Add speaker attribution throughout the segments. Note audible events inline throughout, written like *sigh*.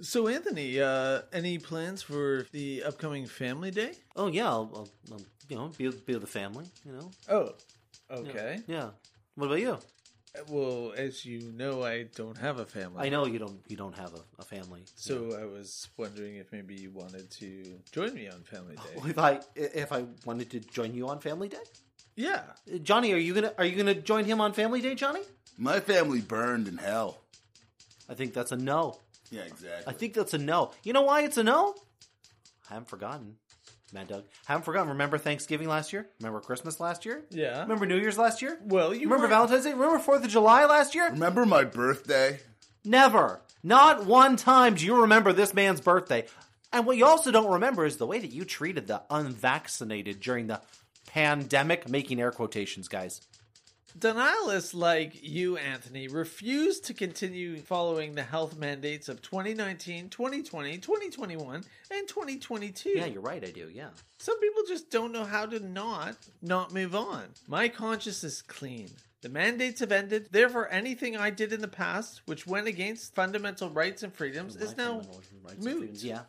Speaker 1: So, Anthony, uh, any plans for the upcoming Family Day?
Speaker 2: Oh yeah, I'll, I'll, I'll you know be, be with the family. You know.
Speaker 1: Oh, okay.
Speaker 2: Yeah. What about you?
Speaker 1: Well, as you know, I don't have a family.
Speaker 2: I know you don't you don't have a, a family.
Speaker 1: So I was wondering if maybe you wanted to join me on Family Day.
Speaker 2: If I if I wanted to join you on Family Day,
Speaker 1: Yeah.
Speaker 2: Johnny, are you gonna are you gonna join him on Family Day, Johnny?
Speaker 3: My family burned in hell.
Speaker 2: I think that's a no.
Speaker 3: Yeah, exactly.
Speaker 2: I think that's a no. You know why it's a no? I haven't forgotten. Mad Doug. Haven't forgotten. Remember Thanksgiving last year? Remember Christmas last year?
Speaker 1: Yeah.
Speaker 2: Remember New Year's last year?
Speaker 1: Well, you
Speaker 2: Remember
Speaker 1: weren't-
Speaker 2: Valentine's Day? Remember Fourth of July last year?
Speaker 3: Remember my birthday?
Speaker 2: Never. Not one time do you remember this man's birthday. And what you also don't remember is the way that you treated the unvaccinated during the pandemic, making air quotations, guys.
Speaker 1: Denialists like you, Anthony, refuse to continue following the health mandates of 2019, 2020, 2021, and 2022.
Speaker 2: Yeah, you're right, I do, yeah.
Speaker 1: Some people just don't know how to not not move on. My conscience is clean. The mandates have ended. Therefore, anything I did in the past, which went against fundamental rights and freedoms, is now moot.
Speaker 2: Yeah.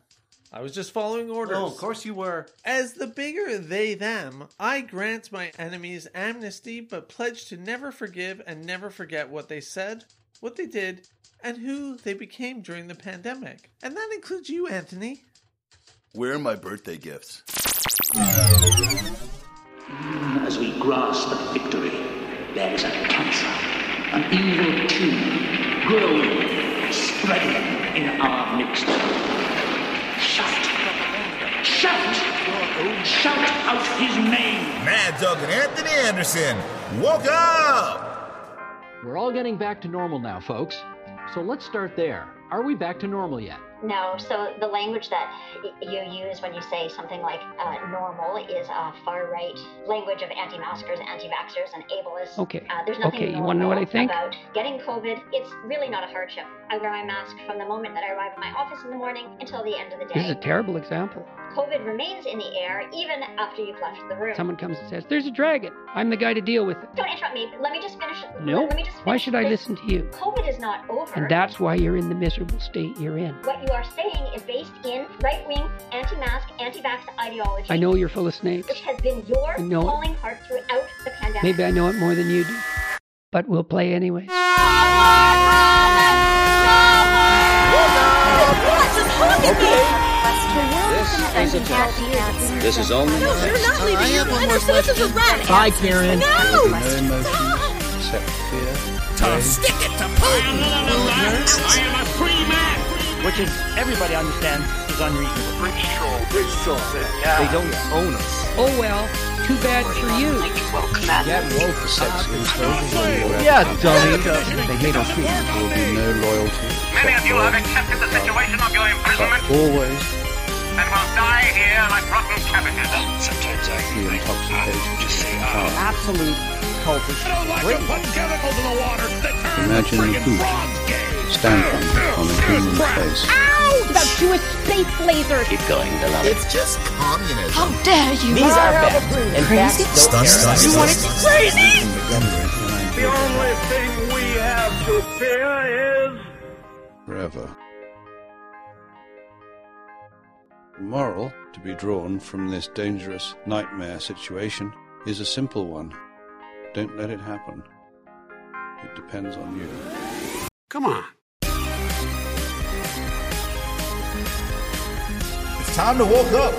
Speaker 1: I was just following orders.
Speaker 2: Oh, of course you were.
Speaker 1: As the bigger they them, I grant my enemies amnesty, but pledge to never forgive and never forget what they said, what they did, and who they became during the pandemic. And that includes you, Anthony.
Speaker 3: Where are my birthday gifts?
Speaker 4: As we grasp at victory, there is a cancer, an evil tumor, growing, spreading in our midst. Shout! Shout! Shout out his name!
Speaker 5: Mad Dog and Anthony Anderson, woke up!
Speaker 6: We're all getting back to normal now, folks. So let's start there. Are we back to normal yet?
Speaker 7: No, so the language that y- you use when you say something like uh, normal is a far right language of anti maskers, anti vaxxers, and ableists.
Speaker 8: Okay.
Speaker 7: Uh, there's nothing
Speaker 8: Okay, you wanna know what I think?
Speaker 7: About getting COVID, it's really not a hardship. I wear my mask from the moment that I arrive at my office in the morning until the end of the day.
Speaker 8: This is a terrible example.
Speaker 7: COVID remains in the air even after you've left the room.
Speaker 8: Someone comes and says, There's a dragon. I'm the guy to deal with it.
Speaker 7: Don't interrupt me. Let me just finish.
Speaker 8: No.
Speaker 7: Let me just
Speaker 8: Why should I listen to you?
Speaker 7: COVID is not over.
Speaker 8: And that's why you're in the miserable state you're in.
Speaker 7: What you are saying is based in right wing, anti mask, anti vax ideology.
Speaker 8: I know you're full of snakes.
Speaker 7: Which has been your
Speaker 8: know it.
Speaker 7: calling card throughout the pandemic.
Speaker 8: Maybe I know it more than you do. But we'll play anyway.
Speaker 9: This is a test. This is only
Speaker 10: No, you're not leaving. You Anderson, this is a.
Speaker 9: Bye, Karen.
Speaker 10: No!
Speaker 9: No emotions
Speaker 5: except fear.
Speaker 10: To stick it to Putin! I am a free man!
Speaker 11: Which is, everybody understands, is unreasonable.
Speaker 9: They don't own us.
Speaker 8: Oh well, too bad for you.
Speaker 5: Get woke for sex. Uh,
Speaker 8: yeah, dummy.
Speaker 5: They hate our people. There will be no loyalty.
Speaker 12: Many of you have accepted the situation of your imprisonment
Speaker 5: Always
Speaker 12: and will die here like rotten cabbages.
Speaker 9: Sometimes I
Speaker 5: the intoxication.
Speaker 9: just say, ah.
Speaker 11: Absolute cultish.
Speaker 10: I don't like to put chemicals in the water that turn
Speaker 5: Imagine the
Speaker 10: friggin'
Speaker 5: poop.
Speaker 10: frogs
Speaker 5: on a human face.
Speaker 10: Ow!
Speaker 13: About Jewish space lasers.
Speaker 9: keep going, beloved.
Speaker 5: It's just communism.
Speaker 13: How dare you?
Speaker 11: These are bad. In fact, don't
Speaker 5: Stun,
Speaker 11: care.
Speaker 5: stun,
Speaker 13: You want it crazy?
Speaker 12: The only thing we have to fear is
Speaker 5: Forever. Moral to be drawn from this dangerous nightmare situation is a simple one. Don't let it happen. It depends on you.
Speaker 10: Come on.
Speaker 5: It's time to woke up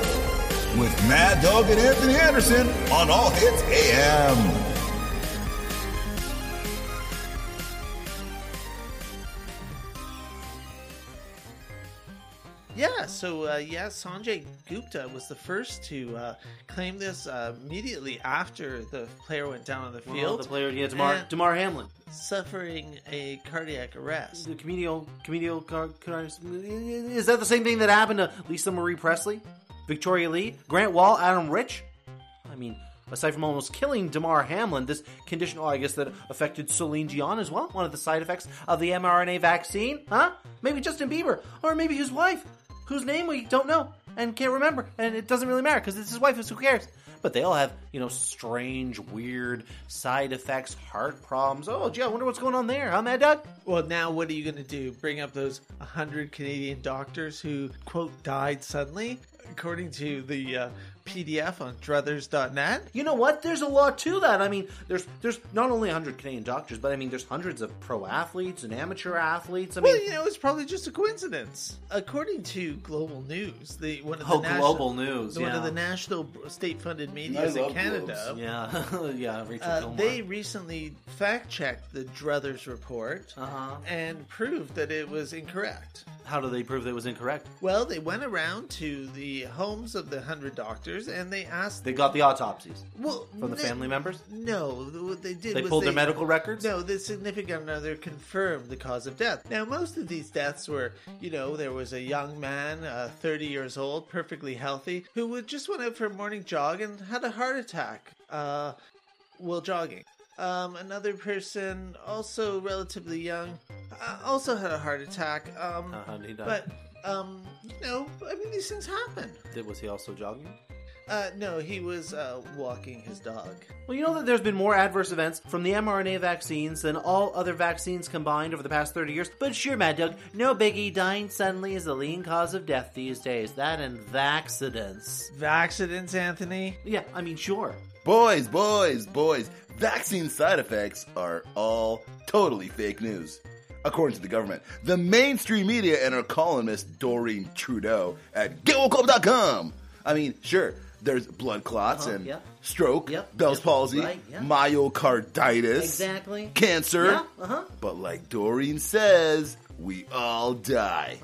Speaker 5: with Mad Dog and Anthony Anderson on All Hits AM.
Speaker 1: Yeah, so uh, yeah, Sanjay Gupta was the first to uh, claim this uh, immediately after the player went down on the field.
Speaker 2: Well, the player, yeah, Damar,
Speaker 1: and
Speaker 2: Damar Hamlin.
Speaker 1: suffering a cardiac arrest.
Speaker 2: The comedial, comedial, car, car, is that the same thing that happened to Lisa Marie Presley, Victoria Lee, Grant Wahl, Adam Rich? I mean, aside from almost killing Damar Hamlin, this condition, oh, I guess that affected Celine Dion as well. One of the side effects of the mRNA vaccine, huh? Maybe Justin Bieber, or maybe his wife, whose name we don't know and can't remember, and it doesn't really matter because it's his wife. So who cares? but they all have, you know, strange, weird side effects, heart problems. Oh, gee, I wonder what's going on there, huh, Mad Dog?
Speaker 1: Well, now what are you going to do? Bring up those 100 Canadian doctors who, quote, died suddenly? According to the uh, PDF on druthers.net?
Speaker 2: You know what? There's a lot to that. I mean, there's there's not only 100 Canadian doctors, but I mean, there's hundreds of pro athletes and amateur athletes. I mean,
Speaker 1: well, you know, it's probably just a coincidence. According to Global News, the one of the
Speaker 2: Oh,
Speaker 1: national,
Speaker 2: Global News,
Speaker 1: one
Speaker 2: yeah.
Speaker 1: of the national state-funded medias in Canada,
Speaker 3: Globes.
Speaker 2: yeah, *laughs* yeah, Rachel
Speaker 1: uh,
Speaker 2: Gilmore.
Speaker 1: they recently fact-checked the Druthers report
Speaker 2: Uh-huh.
Speaker 1: and proved that it was incorrect.
Speaker 2: How do they prove that it was incorrect?
Speaker 1: Well, they went around to the homes of the hundred doctors and they asked.
Speaker 2: They got the autopsies
Speaker 1: well
Speaker 2: from the
Speaker 1: no-
Speaker 2: family members.
Speaker 1: No, what they did
Speaker 2: They pulled their medical records?
Speaker 1: No, the significant other confirmed the cause of death. Now, most of these deaths were, you know, there was a young man, uh, 30 years old, perfectly healthy, who would just went out for a morning jog and had a heart attack uh, while jogging. Um, another person, also relatively young, uh, also had a heart attack. Um,
Speaker 2: Uh, die?
Speaker 1: But, um, you know, I mean, these things happen.
Speaker 2: Did, was he also jogging?
Speaker 1: Uh, no, he was uh, walking his dog.
Speaker 2: Well, you know that there's been more adverse events from the mRNA vaccines than all other vaccines combined over the past 30 years. But sure, Mad Doug, no biggie. Dying suddenly is the leading cause of death these days. That and vaccidents.
Speaker 1: Vaccidents, Anthony?
Speaker 2: Yeah, I mean, sure.
Speaker 3: Boys, boys, boys, vaccine side effects are all totally fake news. According to the government, the mainstream media and our columnist Doreen Trudeau at GetWokeUp.com. I mean, sure, there's blood clots
Speaker 2: Uh-huh,
Speaker 3: and
Speaker 2: yeah.
Speaker 3: stroke,
Speaker 2: Yep,
Speaker 3: Bell's
Speaker 2: yep,
Speaker 3: palsy,
Speaker 2: right, yeah.
Speaker 3: myocarditis,
Speaker 2: Exactly.
Speaker 3: cancer.
Speaker 2: Yeah, uh-huh.
Speaker 3: But like Doreen says, we all die.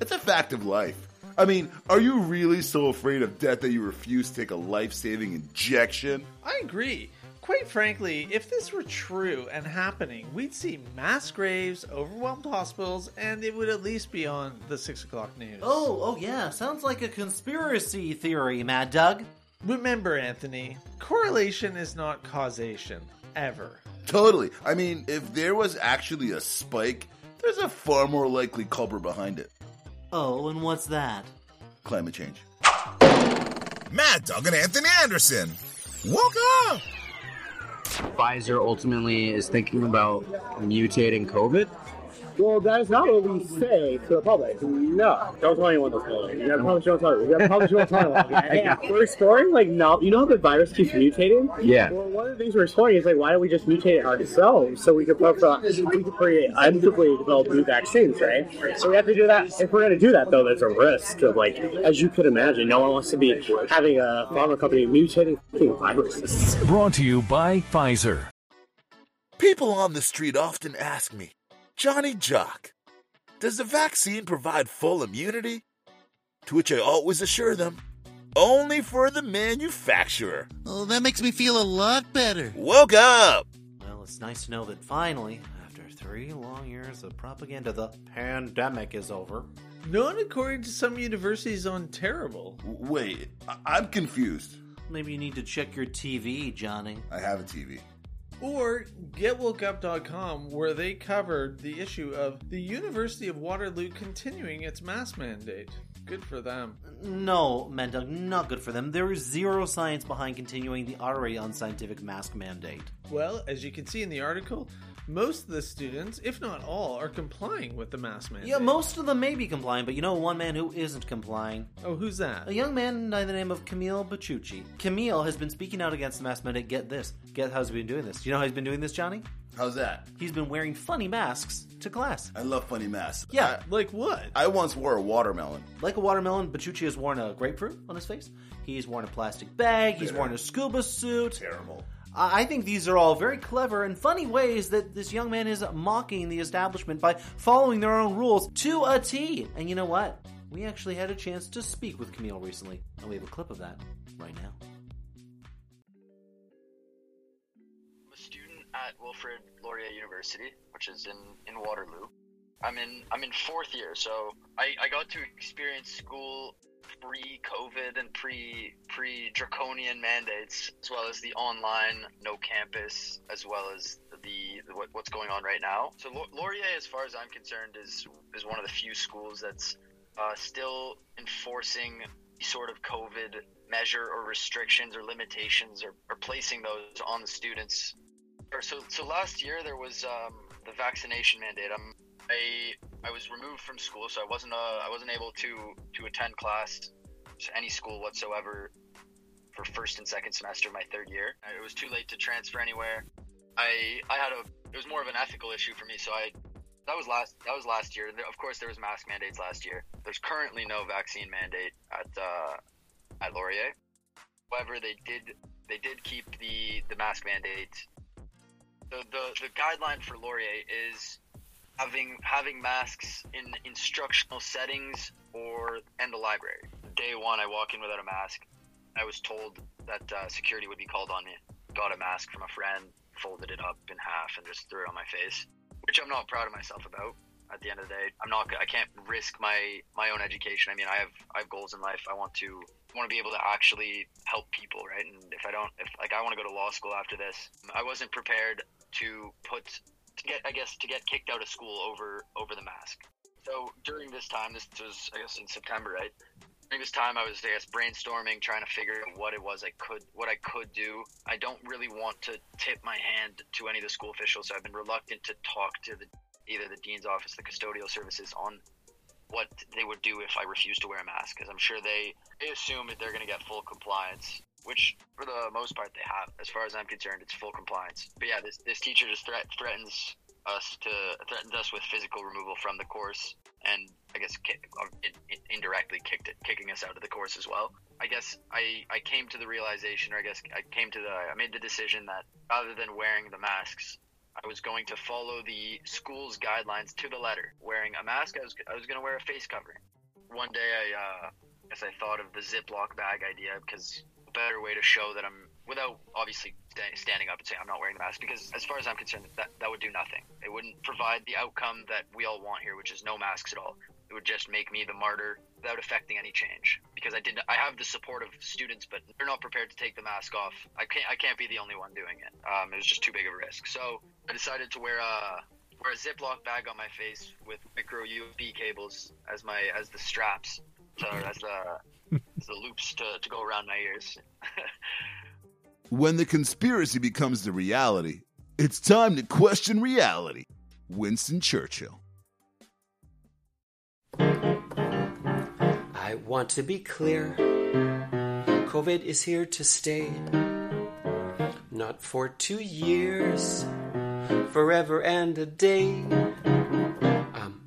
Speaker 3: It's a fact of life. I mean, are you really so afraid of death that you refuse to take a life saving injection?
Speaker 1: I agree. Quite frankly, if this were true and happening, we'd see mass graves, overwhelmed hospitals, and it would at least be on the 6 o'clock news.
Speaker 2: Oh, oh yeah, sounds like a conspiracy theory, Mad Doug.
Speaker 1: Remember, Anthony, correlation is not causation. Ever.
Speaker 3: Totally. I mean, if there was actually a spike, there's a far more likely culprit behind it
Speaker 2: Oh, and what's that?
Speaker 3: climate change.
Speaker 14: Mad Dog and Anthony Anderson. Woke up!
Speaker 15: Pfizer ultimately is thinking about mutating COVID.
Speaker 16: Well, that is not what we say to the public. No, don't tell anyone this. Building. You gotta promise you won't tell anyone. You gotta promise you won't tell. Yeah, we're exploring like no, you know how the virus keeps mutating.
Speaker 15: Yeah.
Speaker 16: Well, one of the things we're exploring is like why don't we just mutate it ourselves so we could put, uh, we could create inevitably develop new vaccines, right? So we have to do that. If we're gonna do that though, there's a risk of like, as you could imagine, no one wants to be having a pharma company mutating fucking viruses.
Speaker 17: Brought to you by Pfizer.
Speaker 3: People on the street often ask me, Johnny Jock, does the vaccine provide full immunity? To which I always assure them, only for the manufacturer.
Speaker 18: Oh, that makes me feel a lot better.
Speaker 3: Woke up!
Speaker 2: Well, it's nice to know that finally, after three long years of propaganda, the pandemic is over.
Speaker 1: Not according to some universities on Terrible.
Speaker 3: Wait, I- I'm confused.
Speaker 2: Maybe you need to check your TV, Johnny.
Speaker 3: I have a TV.
Speaker 1: Or getwokeup.com, where they covered the issue of the University of Waterloo continuing its mask mandate. Good for them.
Speaker 2: No, Mendug, not good for them. There is zero science behind continuing the already unscientific mask mandate.
Speaker 1: Well, as you can see in the article, most of the students, if not all, are complying with the mask mandate.
Speaker 2: Yeah, most of them may be complying, but you know one man who isn't complying?
Speaker 1: Oh, who's that?
Speaker 2: A young man by the name of Kamil Bachouchi. Kamil has been speaking out against the mask mandate. Get this. Get how's he been doing this? Do you know how he's been doing this, Johnny?
Speaker 3: How's that?
Speaker 2: He's been wearing funny masks to class.
Speaker 3: I love funny masks.
Speaker 2: Yeah.
Speaker 1: Uh, like what?
Speaker 3: I once wore a watermelon.
Speaker 2: Like a watermelon, Bachouchi has worn a grapefruit on his face. He's worn a plastic bag. He's worn a scuba suit.
Speaker 3: Terrible.
Speaker 2: I think these are all very clever and funny ways that this young man is mocking the establishment by following their own rules to a T. And you know what? We actually had a chance to speak with Kamil recently, and we have a clip of that right now.
Speaker 19: I'm a student at Wilfrid Laurier University, which is in, in Waterloo. I'm in I'm in fourth year, so I, I got to experience school pre COVID and pre pre draconian mandates, as well as the online no campus, as well as the, the what, what's going on right now. So Laurier, as far as I'm concerned, is is one of the few schools that's uh, still enforcing sort of COVID measure or restrictions or limitations or, or placing those on the students. So, so last year there was um, the vaccination mandate. I'm, I I was removed from school, so I wasn't uh, I wasn't able to to attend class, to any school whatsoever, for first and second semester of my third year. It was too late to transfer anywhere. I I had a it was more of an ethical issue for me, so I that was last that was last year. Of course, there was mask mandates last year. There's currently no vaccine mandate at uh, at Laurier. However, they did they did keep the the mask mandate. The the, the guideline for Laurier is having having masks in instructional settings or in the library. Day one, I walk in without a mask. I was told that uh, security would be called on me. Got a mask from a friend, folded it up in half, and just threw it on my face, which I'm not proud of myself about. At the end of the day, I'm not. I can't risk my my own education. I mean, I have I have goals in life. I want to want to be able to actually help people, right? And if I don't, if like I want to go to law school after this, I wasn't prepared to put to get I guess to get kicked out of school over over the mask. So during this time, this was I guess in September, right? During this time, I was I guess brainstorming, trying to figure out what it was I could what I could do. I don't really want to tip my hand to any of the school officials, so I've been reluctant to talk to the either the dean's office, the custodial services on what they would do if I refuse to wear a mask, because I'm sure they they assume that they're going to get full compliance, which for the most part they have. As far as I'm concerned, it's full compliance. But yeah, this this teacher just threat, threatens us to threatens us with physical removal from the course, and I guess kick, uh, in, in, indirectly kicked it, kicking us out of the course as well. I guess I I came to the realization, or I guess I came to the I made the decision that rather than wearing the masks. I was going to follow the school's guidelines to the letter. Wearing a mask, I was, I was going to wear a face covering. One day, I uh, guess I thought of the Ziploc bag idea because better way to show that I'm, without obviously sta- standing up and saying I'm not wearing the mask, because as far as I'm concerned, that, that would do nothing. It wouldn't provide the outcome that we all want here, which is no masks at all. It would just make me the martyr without affecting any change. Because I did, I have the support of students, but they're not prepared to take the mask off. I can't, I can't be the only one doing it. Um, it was just too big of a risk. So I decided to wear a wear a Ziploc bag on my face with micro USB cables as my as the straps, so as the the loops to, to go around my ears. *laughs*
Speaker 3: When the conspiracy becomes the reality, it's time to question reality. Winston Churchill.
Speaker 20: I want to be clear. COVID is here to stay. Not for two years, forever and a day. Um,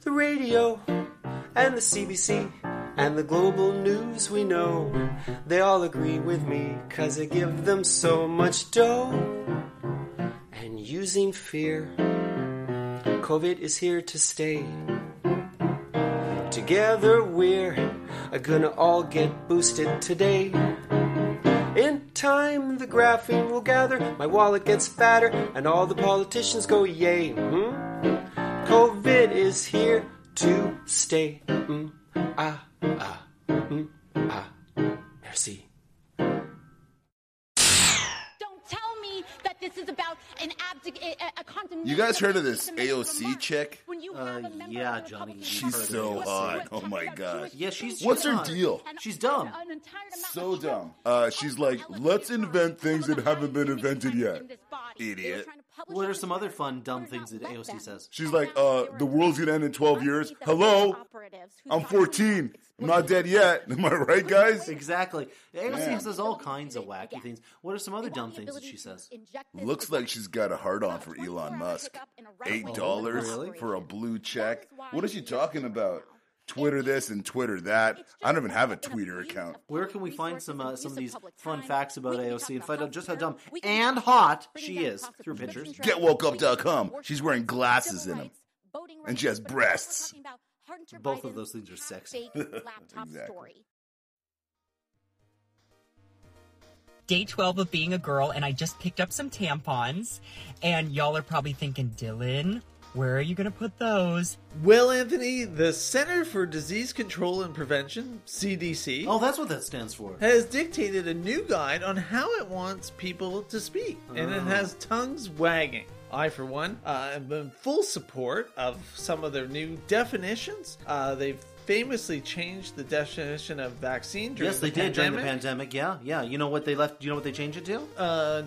Speaker 20: the radio and the CBC and the global news we know, they all agree with me cause I give them so much dough. And using fear, COVID is here to stay. Together we're gonna all get boosted today. In time, the graphene will gather, my wallet gets fatter, and all the politicians go yay. Hmm? COVID is here to stay. Mm, ah, ah, mm, ah. Merci.
Speaker 13: Don't tell me that this is about an abdic- a, a condemnation.
Speaker 3: You guys heard of this AOC chick?
Speaker 13: When you
Speaker 2: Uh,
Speaker 13: have a member
Speaker 2: yeah,
Speaker 13: of the
Speaker 2: Johnny.
Speaker 13: Republican
Speaker 3: She's
Speaker 13: Party
Speaker 3: so
Speaker 13: who
Speaker 3: hot. Oh my
Speaker 13: talking
Speaker 3: god.
Speaker 13: Jewish
Speaker 2: Yeah, she's
Speaker 3: What's her deal?
Speaker 2: She's dumb.
Speaker 13: an entire amount
Speaker 3: So
Speaker 13: of
Speaker 3: dumb. Uh, she's like, let's invent things that haven't been invented yet. Idiot.
Speaker 2: What are some other fun, dumb things that AOC says?
Speaker 3: She's like, uh, the world's gonna end in 12 years. Hello? I'm 14. I'm not dead yet. Am I right, guys?
Speaker 2: Exactly. AOC says all kinds of wacky things. What are some other dumb things that she says?
Speaker 3: Looks like she's got a hard on for Elon Musk. Eight dollars
Speaker 2: really?
Speaker 3: for a blue check. What is she talking about? Twitter this and Twitter that. I don't even have a Twitter account.
Speaker 2: Where can we find some uh, some of these fun facts about AOC and find out just how dumb and hot she is through pictures?
Speaker 3: GetWokeUp.com. She's wearing glasses in them. And she has breasts.
Speaker 2: Both of those things are sexy. *laughs*
Speaker 3: Exactly.
Speaker 21: day 12 of being a girl and I just picked up some tampons. And y'all are probably thinking, Dylan, where are you going to put those?
Speaker 1: Well, Anthony, the Center for Disease Control and Prevention, CDC,
Speaker 2: Oh, that's what that stands for.
Speaker 1: has dictated a new guide on how it wants people to speak, and it
Speaker 2: Oh.
Speaker 1: has tongues wagging. I, for one, uh, am in full support of some of their new definitions. Uh, they've famously changed the definition of vaccine during
Speaker 2: yes,
Speaker 1: the
Speaker 2: they did during the
Speaker 1: pandemic.
Speaker 2: pandemic. Yeah, yeah. You know what they left? Do you know what they changed it to?
Speaker 1: Uh,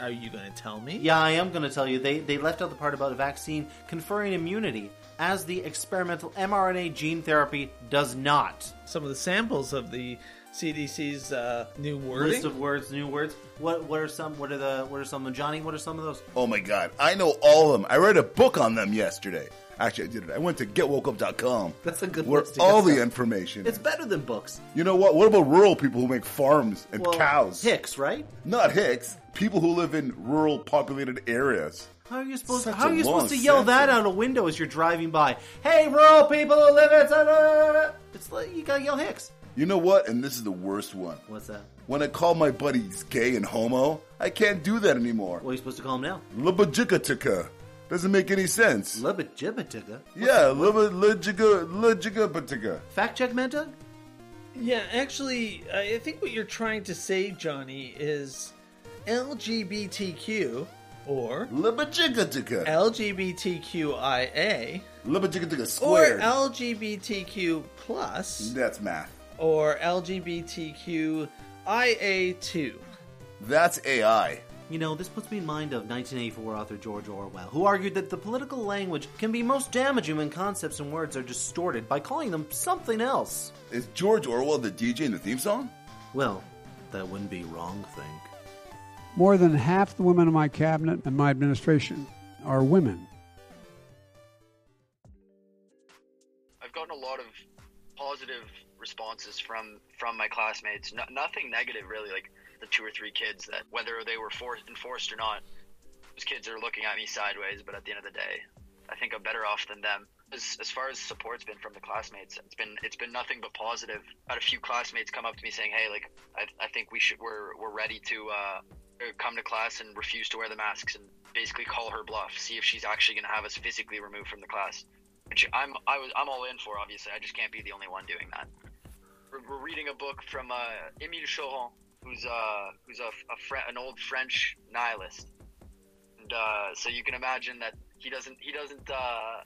Speaker 1: are you going to tell me?
Speaker 2: Yeah, I am going to tell you. They they left out the part about a vaccine conferring immunity, as the experimental mRNA gene therapy does not.
Speaker 1: Some of the samples of the CDC's uh, new wording.
Speaker 2: List of words, new words. What what are some? What are the? What are some? of Johnny, what are some of those?
Speaker 3: Oh my god, I know all of them. I read a book on them yesterday. Actually, I did it. I went to getwokeup.com.
Speaker 2: That's a good
Speaker 3: Where
Speaker 2: list to
Speaker 3: all the information.
Speaker 2: It's better than books.
Speaker 3: You know what? What about rural people who make farms and
Speaker 2: Well,
Speaker 3: cows?
Speaker 2: Hicks, right?
Speaker 3: Not Hicks. People who live in rural populated areas.
Speaker 2: How are you supposed?
Speaker 3: Such
Speaker 2: how
Speaker 3: a
Speaker 2: are you
Speaker 3: long
Speaker 2: supposed to yell that
Speaker 3: sentence.
Speaker 2: out a window as you're driving by? Hey, rural people who live in. It's like you gotta yell Hicks.
Speaker 3: You know what? And this is the worst one.
Speaker 2: What's that?
Speaker 3: When I call my buddies gay and homo, I can't do that anymore.
Speaker 2: What are you supposed to call them now?
Speaker 3: Lubajikatika. Doesn't make any sense.
Speaker 2: Lubajikatika.
Speaker 3: Yeah, lubajikatika.
Speaker 2: Fact check, Manta.
Speaker 1: Yeah, actually, I think what you're trying to say, Johnny, is LGBTQ or
Speaker 3: Lubajikatika.
Speaker 1: LGBTQIA
Speaker 3: Lubajikatika
Speaker 1: or. LGBTQ plus
Speaker 3: That's math.
Speaker 1: or LGBTQIA2.
Speaker 3: That's AI.
Speaker 2: You know, this puts me in mind of 1984 author George Orwell, who argued that the political language can be most damaging when concepts and words are distorted by calling them something else.
Speaker 3: Is George Orwell the DJ in the theme song?
Speaker 2: Well, that wouldn't be wrong, think.
Speaker 22: More than half the women in my cabinet and my administration are women.
Speaker 19: I've gotten a lot of positive responses from from my classmates. No, nothing negative, really. Like the two or three kids that, whether they were forced enforced or not, those kids are looking at me sideways. But at the end of the day, I think I'm better off than them. As, as far as support's been from the classmates, it's been it's been nothing but positive. I had a few classmates come up to me saying, "Hey, like I, I think we should we're we're ready to uh, come to class and refuse to wear the masks and basically call her bluff, see if she's actually going to have us physically removed from the class." Which I'm I was I'm all in for. Obviously, I just can't be the only one doing that. We're, we're reading a book from uh, Émile Cioran, who's uh who's a, a an old French nihilist, and uh, so you can imagine that he doesn't he doesn't uh,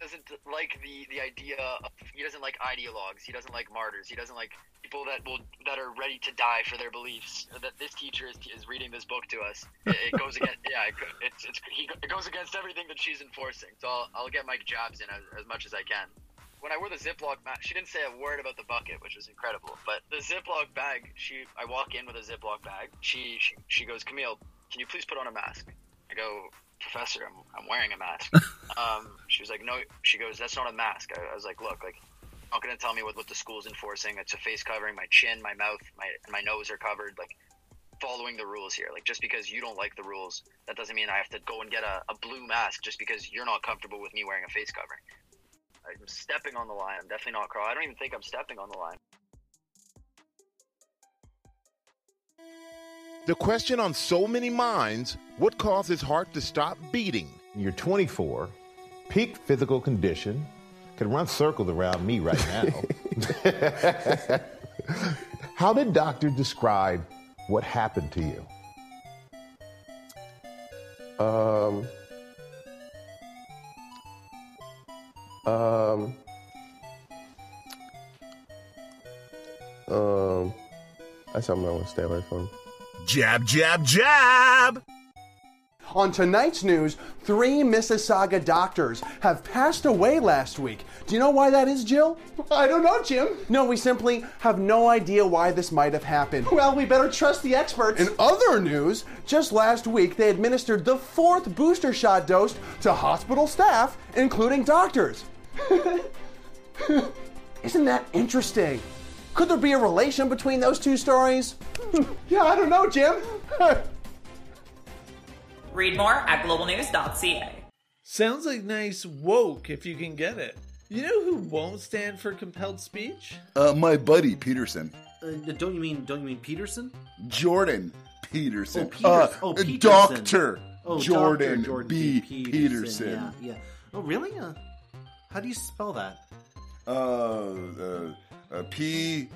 Speaker 19: doesn't like the the idea of he doesn't like ideologues. He doesn't like martyrs. He doesn't like people that will that are ready to die for their beliefs. That this teacher is, is reading this book to us. It, it goes against *laughs* yeah it, it's, it's he, it goes against everything that she's enforcing. So I'll, I'll get my jobs in as, as much as I can when I wore the Ziploc bag, she didn't say a word about the bucket, which was incredible. But the Ziploc bag, she, I walk in with a Ziploc bag. She, she, she goes, Kamil, can you please put on a mask? I go, Professor, I'm, I'm wearing a mask. *laughs* um, she was like, No. She goes, That's not a mask. I, I was like, Look, like, not gonna tell me what, what the school's enforcing. It's a face covering. My chin, my mouth, my my nose are covered. Like, following the rules here. Like, just because you don't like the rules, that doesn't mean I have to go and get a, a blue mask just because you're not comfortable with me wearing a face covering. I'm stepping on the line. I'm definitely not crawling. I don't even think I'm stepping on the line.
Speaker 23: The question on so many minds what causes heart to stop beating?
Speaker 24: You're 24, peak physical condition, could run circles around me right now. *laughs* How did doctor describe what happened to you?
Speaker 25: Um, um, um, that's something I want to stay away from.
Speaker 23: Jab, jab, jab!
Speaker 26: On tonight's news, three Mississauga doctors have passed away last week. Do you know why that is, Jill? I don't know, Jim. No, we simply have no idea why this might have happened. Well, we better trust the experts. In other news, just last week they administered the fourth booster shot dose to hospital staff, including doctors. *laughs* Isn't that interesting? Could there be a relation between those two stories? *laughs* yeah, I don't know, Jim. *laughs*
Speaker 27: Read more at globalnews.ca.
Speaker 1: Sounds like nice woke if you can get it. You know who won't stand for compelled speech?
Speaker 3: Uh, my buddy Peterson.
Speaker 2: Uh, don't you mean don't you mean Peterson?
Speaker 3: Jordan Peterson.
Speaker 2: Oh, Peters-
Speaker 3: Uh,
Speaker 2: oh, Peterson.
Speaker 3: Doctor
Speaker 2: Oh,
Speaker 3: Jordan,
Speaker 2: Dr. Jordan
Speaker 3: B.
Speaker 2: B.
Speaker 3: Peterson.
Speaker 2: Yeah, yeah. Oh, really? Uh, how do you spell that?
Speaker 3: Uh, uh, uh, P.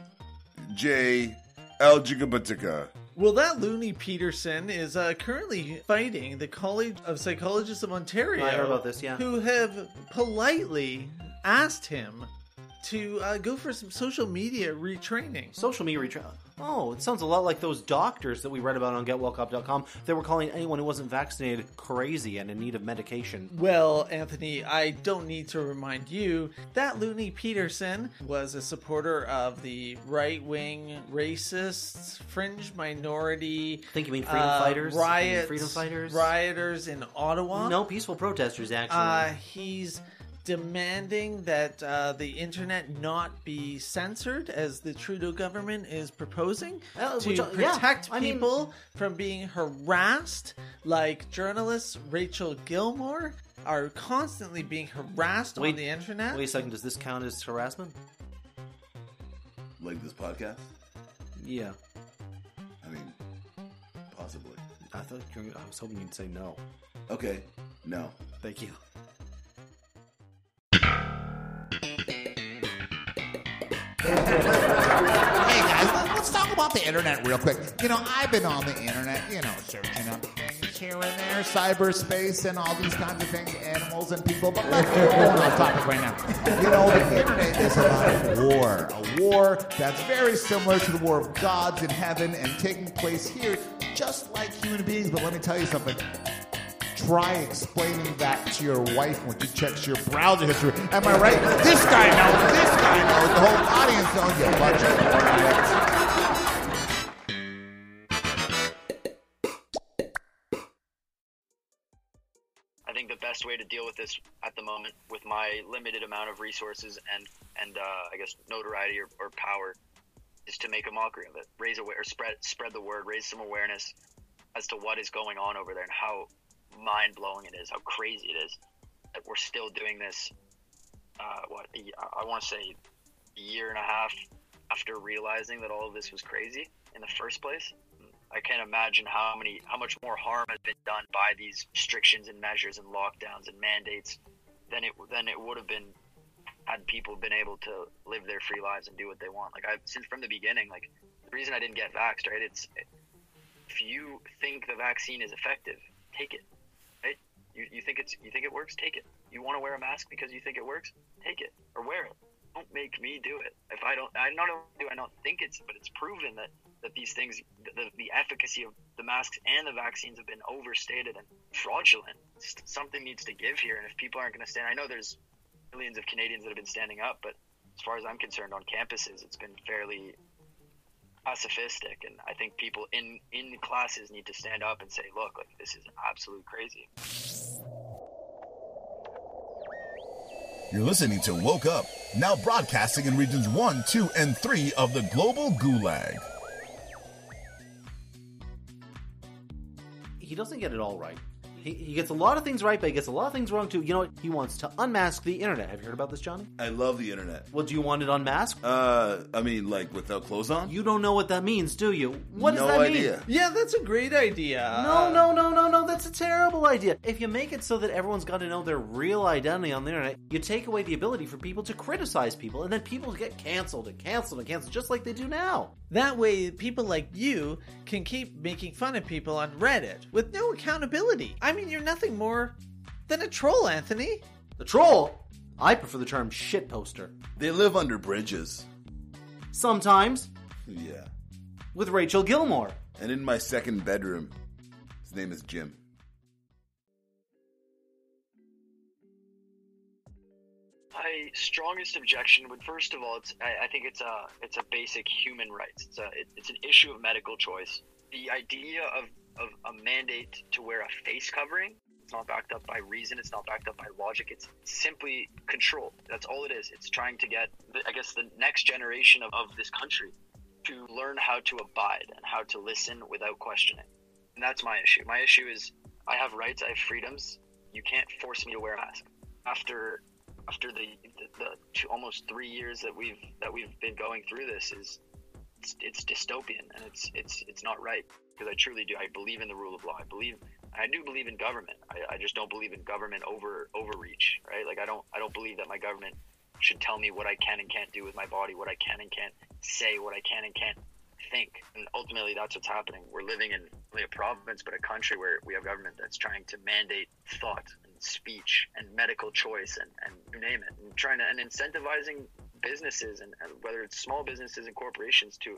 Speaker 3: J. Algigabatica.
Speaker 1: Well, that loony Peterson is uh, currently fighting the College of Psychologists of Ontario.
Speaker 2: I heard about this, yeah.
Speaker 1: Who have politely asked him to uh, go for some social media retraining.
Speaker 2: Social media retraining. Oh, it sounds a lot like those doctors that we read about on GetWokeUp.com. They were calling anyone who wasn't vaccinated crazy and in need of medication.
Speaker 1: Well, Anthony, I don't need to remind you that Looney Peterson was a supporter of the right wing racists, fringe minority.
Speaker 2: I think you mean freedom
Speaker 1: uh,
Speaker 2: fighters?
Speaker 1: Riots,
Speaker 2: freedom fighters?
Speaker 1: Rioters in Ottawa.
Speaker 2: No peaceful protesters, actually.
Speaker 1: Uh, he's demanding that uh, the internet not be censored, as the Trudeau government is proposing,
Speaker 2: Uh,
Speaker 1: to
Speaker 2: which, uh, yeah,
Speaker 1: protect
Speaker 2: I mean-
Speaker 1: people from being harassed. Like journalist Rachel Gilmore are constantly being harassed on the internet.
Speaker 2: Wait a second, does this count as harassment?
Speaker 3: Like this podcast?
Speaker 2: Yeah.
Speaker 3: I mean, possibly.
Speaker 2: I thought you were, I was hoping you'd say no.
Speaker 3: Okay, no.
Speaker 2: Thank you.
Speaker 28: Hey guys, let- let's talk about the internet real quick. You know, I've been on the internet, you know, searching up things here and there, cyberspace and all these kinds of things, animals and people, but let's get off topic right now. You know, the internet is about a war. A war that's very similar to the war of gods in heaven and taking place here just like human beings. But let me tell you something. Try explaining that to your wife when she checks your browser history. Am I right? This guy knows, this guy knows, the whole audience knows you bunch of idiots.
Speaker 19: I think the best way to deal with this at the moment, with my limited amount of resources and and uh, I guess notoriety or, or power, is to make a mockery of it, raise aware, spread spread the word, raise some awareness as to what is going on over there and how mind blowing it is, how crazy it is that we're still doing this. Uh, what I want to say, a year and a half after realizing that all of this was crazy in the first place. I can't imagine how many, how much more harm has been done by these restrictions and measures and lockdowns and mandates than it than it would have been had people been able to live their free lives and do what they want. Like I, since from the beginning, like the reason I didn't get vaxxed, right? It's if you think the vaccine is effective, take it. You, you think it's you think it works, take it. You want to wear a mask because you think it works, take it or wear it. Don't make me do it. If I don't, I not only do I not think it's, but it's proven that that these things, the, the efficacy of the masks and the vaccines have been overstated and fraudulent. Something needs to give here, and if people aren't going to stand, I know there's millions of Canadians that have been standing up, but as far as I'm concerned, on campuses, it's been fairly pacifistic, and I think people in in classes need to stand up and say, "Look, like this is absolute crazy."
Speaker 14: You're listening to Woke Up, now broadcasting in regions 1, 2, and 3 of the global gulag.
Speaker 2: He doesn't get it all right. He, he gets a lot of things right, but he gets a lot of things wrong too. You know what? He wants to unmask the internet. Have you heard about this, Johnny?
Speaker 3: I love the internet.
Speaker 2: Well, do you want it unmasked?
Speaker 3: Uh, I mean, like without clothes on?
Speaker 2: You don't know what that means, do you? What does
Speaker 3: No
Speaker 2: that
Speaker 3: idea.
Speaker 2: mean?
Speaker 1: Yeah, that's a great idea.
Speaker 2: No, no, no, no, no. That's a terrible idea. If you make it so that everyone's got to know their real identity on the internet, you take away the ability for people to criticize people, and then people get canceled and canceled and canceled, just like they do now.
Speaker 1: That way, people like you can keep making fun of people on Reddit with no accountability. I mean, you're nothing more than a troll, Anthony.
Speaker 2: The troll? I prefer the term shit poster.
Speaker 3: They live under bridges.
Speaker 2: Sometimes
Speaker 3: Yeah.
Speaker 2: with Rachel Gilmore.
Speaker 3: And in my second bedroom, his name is Jim.
Speaker 19: My strongest objection would, first of all, it's I, I think it's a it's a basic human rights. It's a it, it's an issue of medical choice. The idea of of a mandate to wear a face covering, it's not backed up by reason. It's not backed up by logic. It's simply control. That's all it is. It's trying to get, I guess, the next generation of, of this country to learn how to abide and how to listen without questioning. And that's my issue. My issue is I have rights. I have freedoms. You can't force me to wear a mask. After after the, the, the two, almost three years that we've that we've been going through this is it's, it's dystopian and it's it's it's not right. Because I truly do I believe in the rule of law. I believe I do believe in government. I, I just don't believe in government over overreach right? Like I don't I don't believe that my government should tell me what I can and can't do with my body what I can and can't say what I can and can't think. And ultimately, that's what's happening. We're living in only a province, but a country where we have government that's trying to mandate thought and speech and medical choice and, and you name it, and trying to and incentivizing businesses and, and whether it's small businesses and corporations to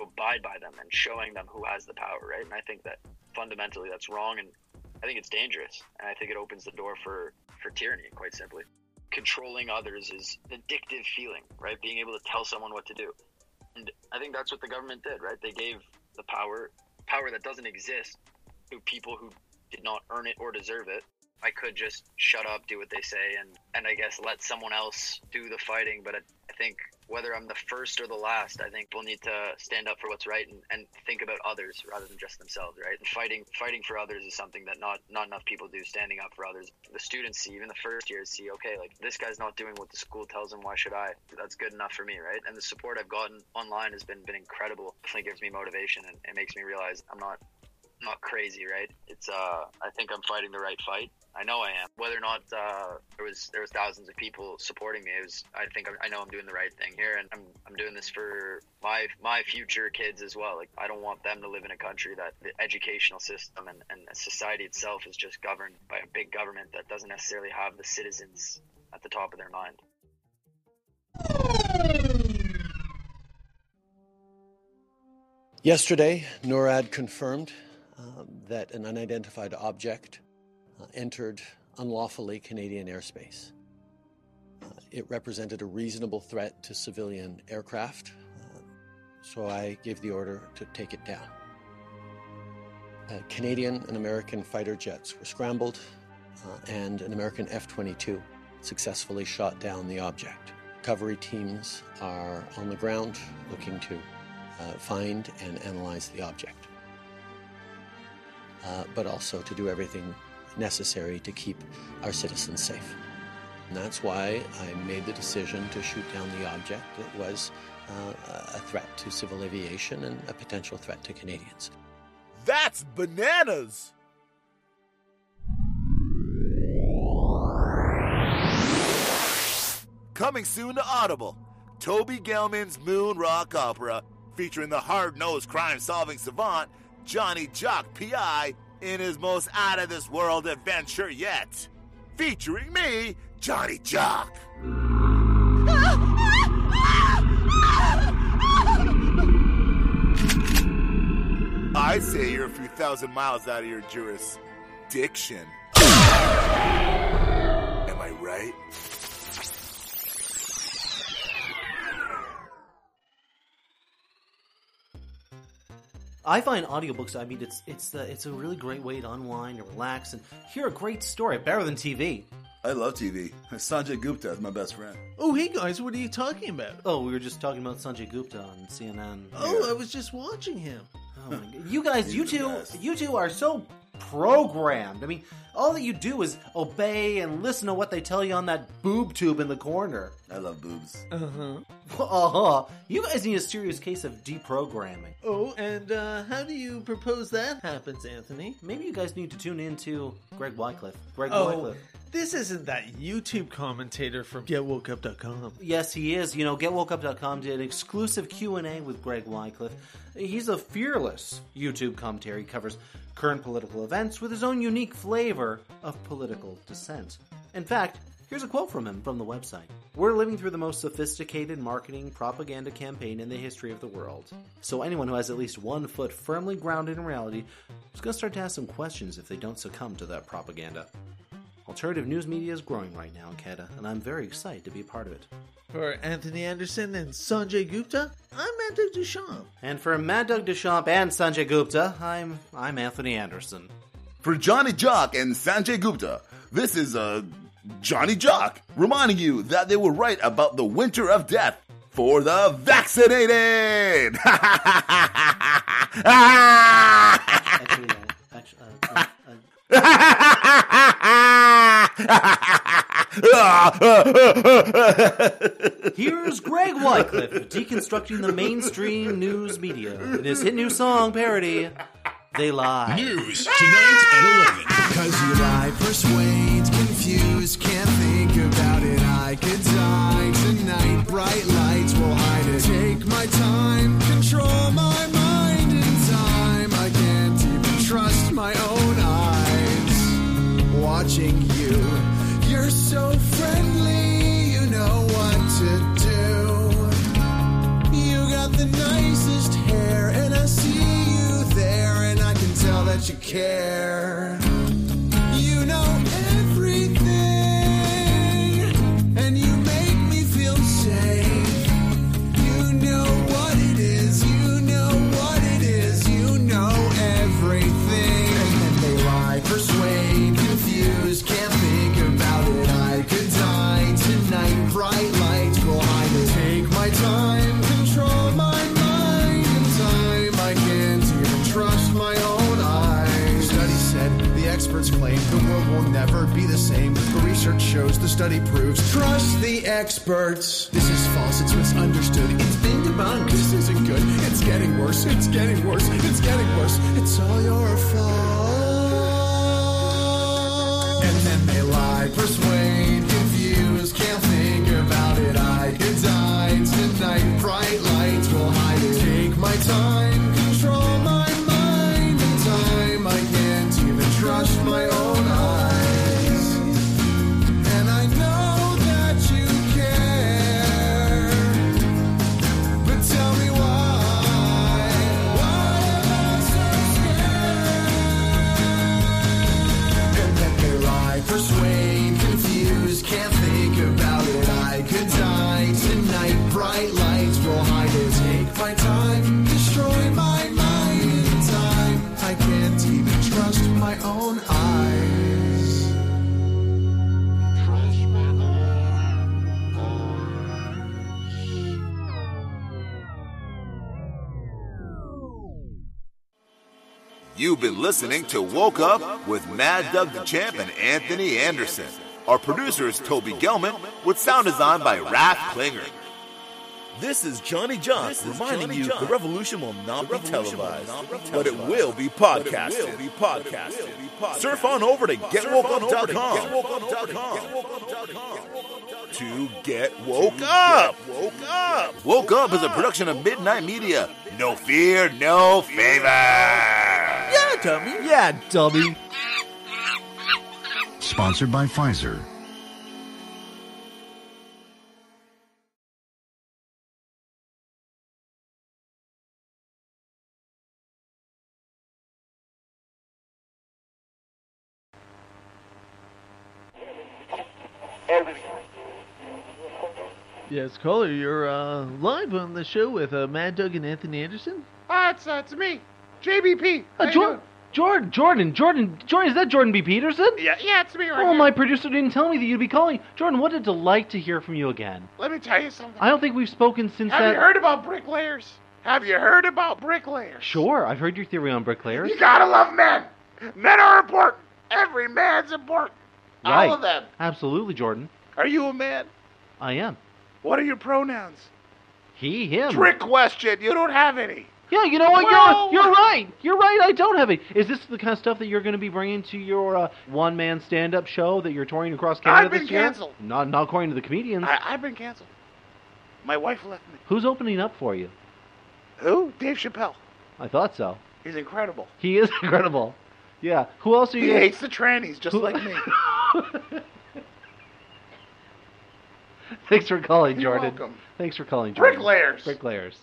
Speaker 19: abide by them and showing them who has the power, right? And I think that fundamentally that's wrong, and I think it's dangerous, and I think it opens the door for for tyranny, quite simply. Controlling others is an addictive feeling, right? Being able to tell someone what to do, and I think that's what the government did, right? They gave the power power that doesn't exist to people who did not earn it or deserve it. I could just shut up, do what they say, and and I guess let someone else do the fighting. But I, I think whether I'm the first or the last, I think we'll need to stand up for what's right and, and think about others rather than just themselves, right? And fighting fighting for others is something that not not enough people do. Standing up for others, the students see, even the first years see, okay, like this guy's not doing what the school tells him. Why should I? That's good enough for me, right? And the support I've gotten online has been been incredible. Definitely gives me motivation and it makes me realize I'm not not crazy, right? It's uh, I think I'm fighting the right fight. I know I am. Whether or not uh, there was there was thousands of people supporting me, it was. I think I'm, I know I'm doing the right thing here, and I'm I'm doing this for my my future kids as well. Like I don't want them to live in a country that the educational system and and society itself is just governed by a big government that doesn't necessarily have the citizens at the top of their mind.
Speaker 29: Yesterday, NORAD confirmed um, that an unidentified object uh, entered unlawfully Canadian airspace. Uh, it represented a reasonable threat to civilian aircraft, uh, so I gave the order to take it down. Uh, Canadian and American fighter jets were scrambled, uh, and an American F 22 successfully shot down the object. Recovery teams are on the ground looking to uh, find and analyze the object, uh, but also to do everything necessary to keep our citizens safe. And that's why I made the decision to shoot down the object that was uh, a threat to civil aviation and a potential threat to Canadians.
Speaker 3: That's bananas! Coming soon to Audible, Toby Gelman's Moon Rock Opera, featuring the hard-nosed crime-solving savant Johnny Jock PI in his most out-of-this-world adventure yet, featuring me, Johnny Jock. I'd say you're a few thousand miles out of your jurisdiction. Am I right?
Speaker 2: I find audiobooks. I mean, it's it's uh, it's a really great way to unwind and relax and hear a great story. Better than TV.
Speaker 3: I love TV. Sanjay Gupta is my best friend.
Speaker 1: Oh, hey guys, what are you talking about?
Speaker 2: Oh, we were just talking about Sanjay Gupta on CNN.
Speaker 1: Oh, I was just watching him.
Speaker 2: Oh my God. You guys, you two, you two are so programmed. I mean, all that you do is obey and listen to what they tell you on that boob tube in the corner.
Speaker 3: I love boobs.
Speaker 1: Uh huh. *laughs*
Speaker 2: Uh-huh. You guys need a serious case of deprogramming.
Speaker 1: Oh, and uh, how do you propose that happens, Anthony?
Speaker 2: Maybe you guys need to tune in to Greg Wycliffe. Greg
Speaker 1: Oh,
Speaker 2: Wycliffe.
Speaker 1: this isn't that YouTube commentator from GetWokeUp.com.
Speaker 2: Yes, he is. You know, GetWokeUp.com did an exclusive Q&A with Greg Wycliffe. He's a fearless YouTube commentator. He covers current political events with his own unique flavor of political dissent. In fact, here's a quote from him from the website. We're living through the most sophisticated marketing propaganda campaign in the history of the world. So anyone who has at least one foot firmly grounded in reality is going to start to ask some questions if they don't succumb to that propaganda. Alternative news media is growing right now in Canada, and I'm very excited to be a part of it.
Speaker 1: For Anthony Anderson and Sanjay Gupta, I'm Andrew Duchamp.
Speaker 2: And for Mad Doug Deschamps and Sanjay Gupta, I'm I'm Anthony Anderson.
Speaker 3: For Johnny Jock and Sanjay Gupta, this is uh, Johnny Jock reminding you that they were right about the winter of death for the vaccinated. *laughs*
Speaker 2: Here's Greg Wycliffe deconstructing the mainstream news media in his hit new song parody, they lie.
Speaker 30: News tonight at 11. Because you lie, persuade, confused, can't think about it. I could die tonight. Bright lights will hide it. Take my time, control my mind in time. I can't even trust my own eyes. Watching care. world will never be the same. The research shows, the study proves. Trust the experts. This is false, it's misunderstood. It's been debunked. This isn't good. It's getting worse, it's getting worse, it's getting worse. It's all your fault. And then they lie, persuade, confuse, can't think about it. I, could die tonight, bright lights will hide it. Take my time.
Speaker 3: You've been listening to Woke Up with Mad Doug the Champ and Anthony Anderson. Our producer is Toby Gelman, with sound design by Raph Klinger. This is Johnny Jock reminding you the revolution will not be televised, but it will be podcasted. Surf on over to getwokeup.com to get woke up. Woke up. Woke up is a production of Midnight Media. No fear, no favor. Yeah, dummy.
Speaker 31: Yeah, dummy.
Speaker 24: Sponsored by Pfizer.
Speaker 1: Yes, caller, you're uh, live on the show with uh, Mad Doug and Anthony Anderson.
Speaker 32: Ah, it's, uh, it's me, JBP.
Speaker 2: Uh, Jordan, Jordan, Jordan, Jordan, Jordan, is that Jordan B. Peterson?
Speaker 32: Yeah, yeah, it's me right
Speaker 2: Oh,
Speaker 32: here.
Speaker 2: my producer didn't tell me that you'd be calling. Jordan, what a delight to hear from you again.
Speaker 32: Let me tell you something.
Speaker 2: I don't think we've spoken since
Speaker 32: Have
Speaker 2: that.
Speaker 32: you heard about bricklayers? Have you heard about bricklayers?
Speaker 2: Sure, I've heard your theory on bricklayers.
Speaker 32: You gotta love men. Men are important. Every man's important.
Speaker 2: right.
Speaker 32: All of them.
Speaker 2: Absolutely, Jordan.
Speaker 32: Are you a man?
Speaker 2: I am.
Speaker 32: What are your pronouns?
Speaker 2: He, him.
Speaker 32: Trick question. You don't have any.
Speaker 2: Yeah, you know what? You're you're right. You're right. I don't have it. Is this the kind of stuff that you're going to be bringing to your uh, one-man stand-up show that you're touring across Canada
Speaker 32: I've been
Speaker 2: this year?
Speaker 32: canceled.
Speaker 2: Not not according to the comedians.
Speaker 32: I, I've been canceled. My wife left me.
Speaker 2: Who's opening up for you?
Speaker 32: Who? Dave Chappelle.
Speaker 2: I thought so.
Speaker 32: He's incredible.
Speaker 2: He is *laughs* incredible. Yeah. Who else are you?
Speaker 32: He
Speaker 2: you?
Speaker 32: hates the trannies just
Speaker 2: Who-
Speaker 32: like me. *laughs*
Speaker 2: Thanks for calling,
Speaker 32: You're
Speaker 2: Jordan.
Speaker 32: welcome.
Speaker 2: Thanks for calling, Jordan.
Speaker 32: Bricklayers.
Speaker 2: Bricklayers.